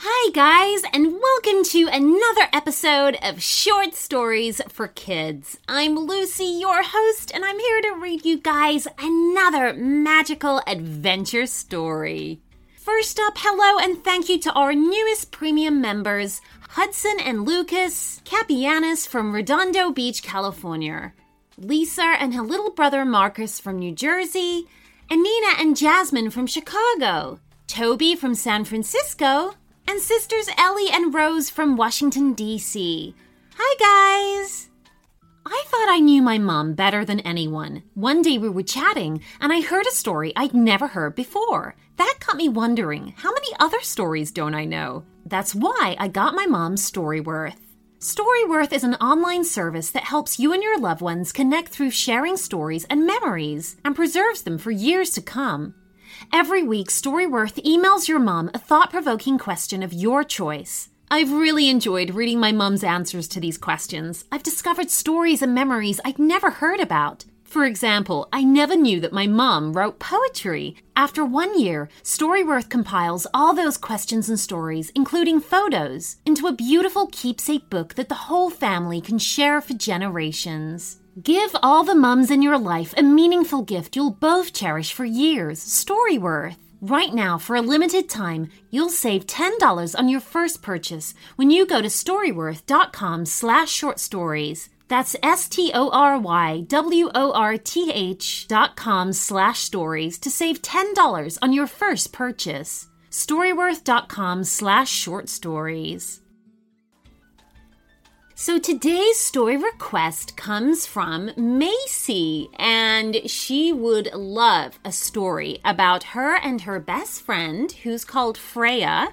Hi, guys, and welcome to another episode of Short Stories for Kids. I'm Lucy, your host, and I'm here to read you guys another magical adventure story. First up, hello and thank you to our newest premium members, Hudson and Lucas Capianis from Redondo Beach, California, Lisa and her little brother Marcus from New Jersey, and Nina and Jasmine from Chicago, Toby from San Francisco, and sisters Ellie and Rose from Washington, D.C. Hi, guys! I thought I knew my mom better than anyone. One day we were chatting, and I heard a story I'd never heard before. That got me wondering how many other stories don't I know? That's why I got my mom's Storyworth. Storyworth is an online service that helps you and your loved ones connect through sharing stories and memories and preserves them for years to come. Every week, Storyworth emails your mom a thought provoking question of your choice. I've really enjoyed reading my mom's answers to these questions. I've discovered stories and memories I'd never heard about. For example, I never knew that my mom wrote poetry. After one year, Storyworth compiles all those questions and stories, including photos, into a beautiful keepsake book that the whole family can share for generations. Give all the mums in your life a meaningful gift you'll both cherish for years. Storyworth. Right now, for a limited time, you'll save $10 on your first purchase when you go to storyworth.com slash short stories. That's S-T-O-R-Y-W-O-R-T-H dot com slash stories to save $10 on your first purchase. Storyworth.com slash short stories. So today's story request comes from Macey, and she would love a story about her and her best friend, who's called Freya,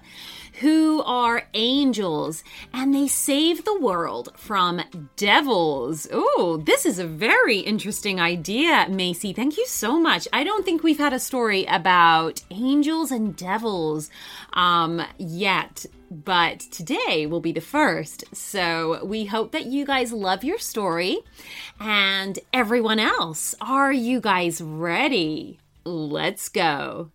who are angels and they save the world from devils. Oh, this is a very interesting idea, Macey. Thank you so much. I don't think we've had a story about angels and devils um, yet but today will be the first. So we hope that you guys love your story. And everyone else, are you guys ready? Let's go.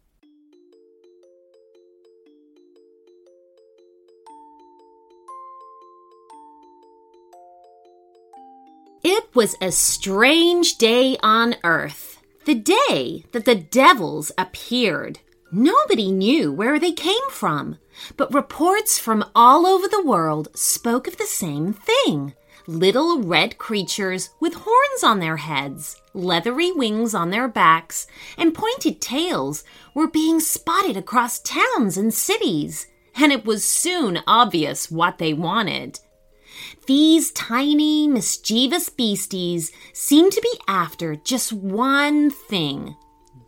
It was a strange day on earth. The day that the devils appeared. Nobody knew where they came from, but reports from all over the world spoke of the same thing. Little red creatures with horns on their heads, leathery wings on their backs, and pointed tails were being spotted across towns and cities, and it was soon obvious what they wanted. These tiny, mischievous beasties seemed to be after just one thing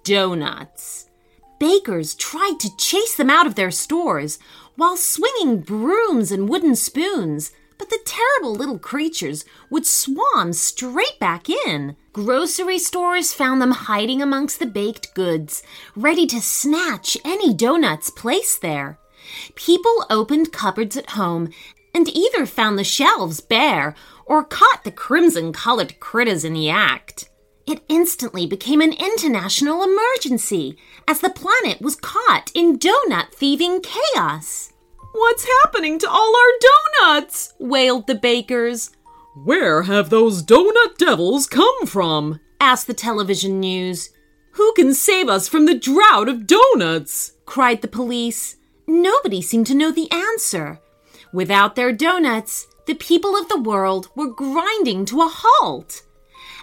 donuts bakers tried to chase them out of their stores while swinging brooms and wooden spoons, but the terrible little creatures would swarm straight back in. Grocery stores found them hiding amongst the baked goods, ready to snatch any donuts placed there. People opened cupboards at home and either found the shelves bare or caught the crimson colored critters in the act. It instantly became an international emergency as the planet was caught in donut thieving chaos. What's happening to all our donuts? wailed the bakers. Where have those donut devils come from? asked the television news. Who can save us from the drought of donuts? cried the police. Nobody seemed to know the answer. Without their donuts, the people of the world were grinding to a halt.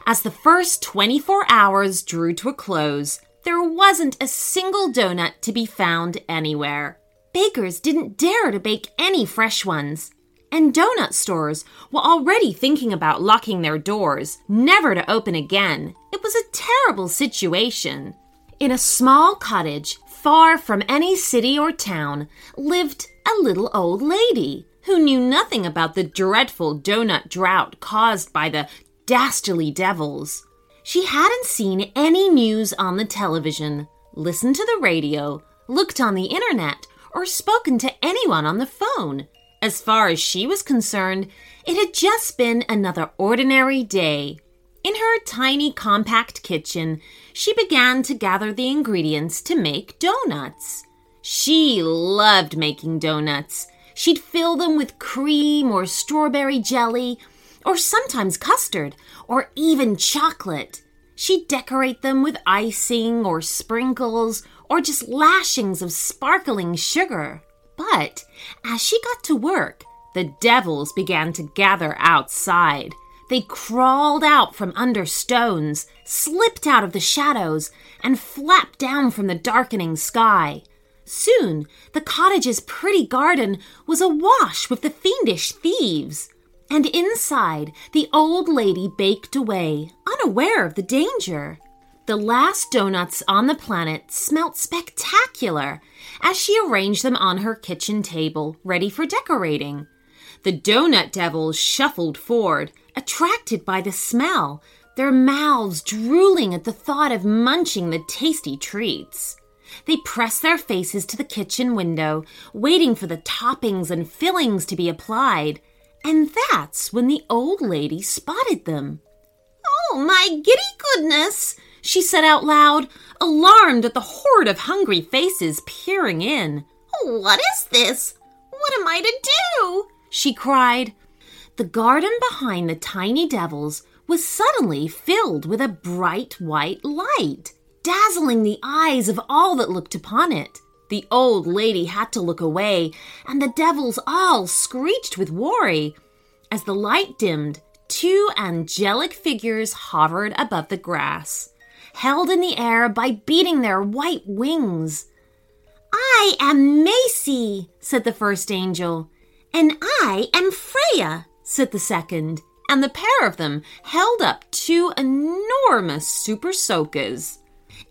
As the first 24 hours drew to a close, there wasn't a single donut to be found anywhere. Bakers didn't dare to bake any fresh ones. And donut stores were already thinking about locking their doors, never to open again. It was a terrible situation. In a small cottage, far from any city or town, lived a little old lady who knew nothing about the dreadful donut drought caused by the dastardly devils. She hadn't seen any news on the television, listened to the radio, looked on the internet, or spoken to anyone on the phone. As far as she was concerned, it had just been another ordinary day. In her tiny, compact kitchen, she began to gather the ingredients to make donuts. She loved making donuts. She'd fill them with cream or strawberry jelly, or sometimes custard, or even chocolate. She'd decorate them with icing or sprinkles or just lashings of sparkling sugar. But as she got to work, the devils began to gather outside. They crawled out from under stones, slipped out of the shadows, and flapped down from the darkening sky. Soon, the cottage's pretty garden was awash with the fiendish thieves. And inside, the old lady baked away, unaware of the danger. The last donuts on the planet smelt spectacular as she arranged them on her kitchen table, ready for decorating. The donut devils shuffled forward, attracted by the smell, their mouths drooling at the thought of munching the tasty treats. They pressed their faces to the kitchen window, waiting for the toppings and fillings to be applied. And that's when the old lady spotted them. Oh, my giddy goodness! she said out loud, alarmed at the horde of hungry faces peering in. What is this? What am I to do? she cried. The garden behind the tiny devils was suddenly filled with a bright white light, dazzling the eyes of all that looked upon it. The old lady had to look away, and the devils all screeched with worry. As the light dimmed, two angelic figures hovered above the grass, held in the air by beating their white wings. I am Macey, said the first angel. And I am Freya, said the second. And the pair of them held up two enormous super soakers.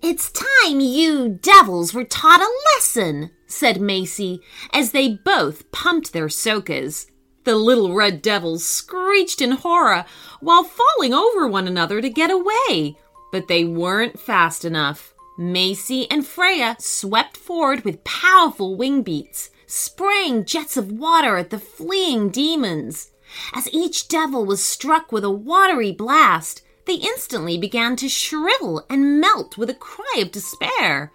It's time you devils were taught a lesson, said Macey, as they both pumped their soakers. The little red devils screeched in horror while falling over one another to get away, but they weren't fast enough. Macey and Freya swept forward with powerful wing beats, spraying jets of water at the fleeing demons. As each devil was struck with a watery blast, they instantly began to shrivel and melt with a cry of despair.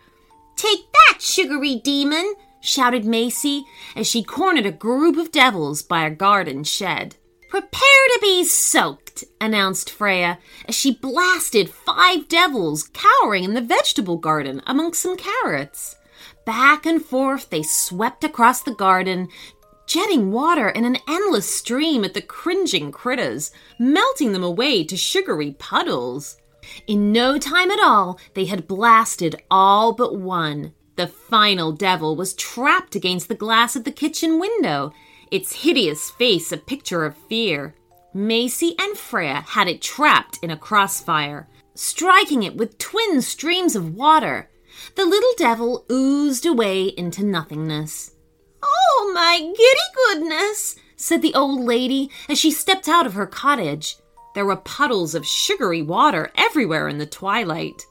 Take that, sugary demon! shouted Macey as she cornered a group of devils by a garden shed. Prepare to be soaked, announced Freya as she blasted five devils cowering in the vegetable garden among some carrots. Back and forth they swept across the garden, jetting water in an endless stream at the cringing critters, melting them away to sugary puddles. In no time at all, they had blasted all but one. The final devil was trapped against the glass of the kitchen window, its hideous face a picture of fear. Macey and Freya had it trapped in a crossfire, striking it with twin streams of water. The little devil oozed away into nothingness. Oh, my giddy goodness, said the old lady as she stepped out of her cottage. There were puddles of sugary water everywhere in the twilight.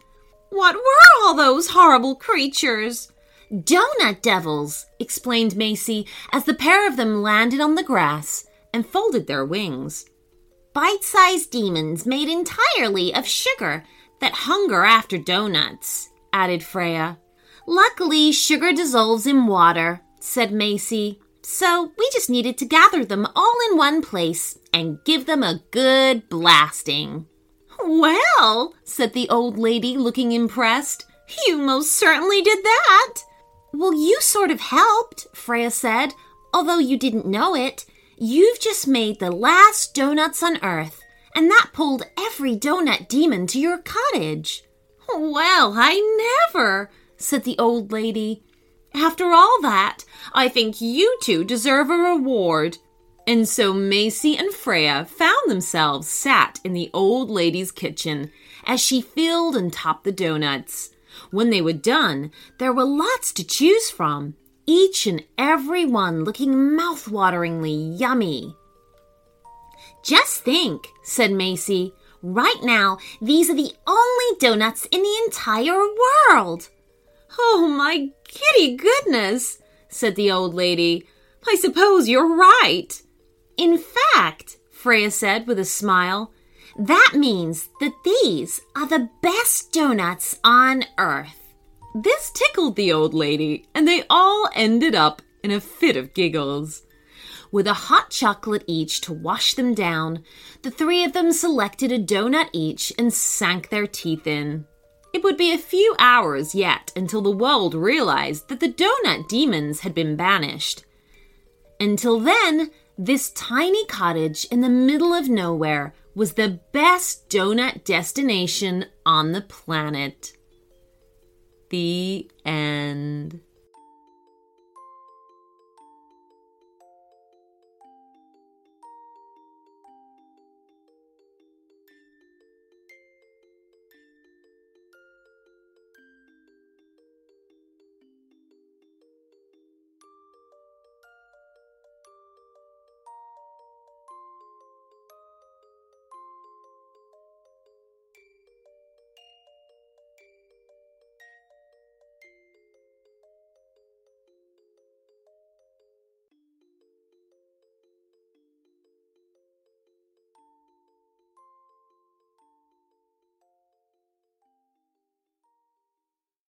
What were all those horrible creatures? Donut devils, explained Macey as the pair of them landed on the grass and folded their wings. Bite sized demons made entirely of sugar that hunger after donuts, added Freya. Luckily, sugar dissolves in water, said Macey. So we just needed to gather them all in one place and give them a good blasting. Well, said the old lady, looking impressed, you most certainly did that. Well, you sort of helped, Freya said, although you didn't know it. You've just made the last donuts on Earth, and that pulled every donut demon to your cottage. Well, I never, said the old lady. After all that, I think you two deserve a reward. And so Macey and Freya found themselves sat in the old lady's kitchen as she filled and topped the donuts. When they were done, there were lots to choose from, each and every one looking mouth-wateringly yummy. Just think, said Macey. Right now, these are the only donuts in the entire world. Oh, my kitty goodness, said the old lady. I suppose you're right. In fact, Freya said with a smile, that means that these are the best donuts on Earth. This tickled the old lady, and they all ended up in a fit of giggles. With a hot chocolate each to wash them down, the three of them selected a donut each and sank their teeth in. It would be a few hours yet until the world realized that the donut demons had been banished. Until then, this tiny cottage in the middle of nowhere was the best donut destination on the planet. The end.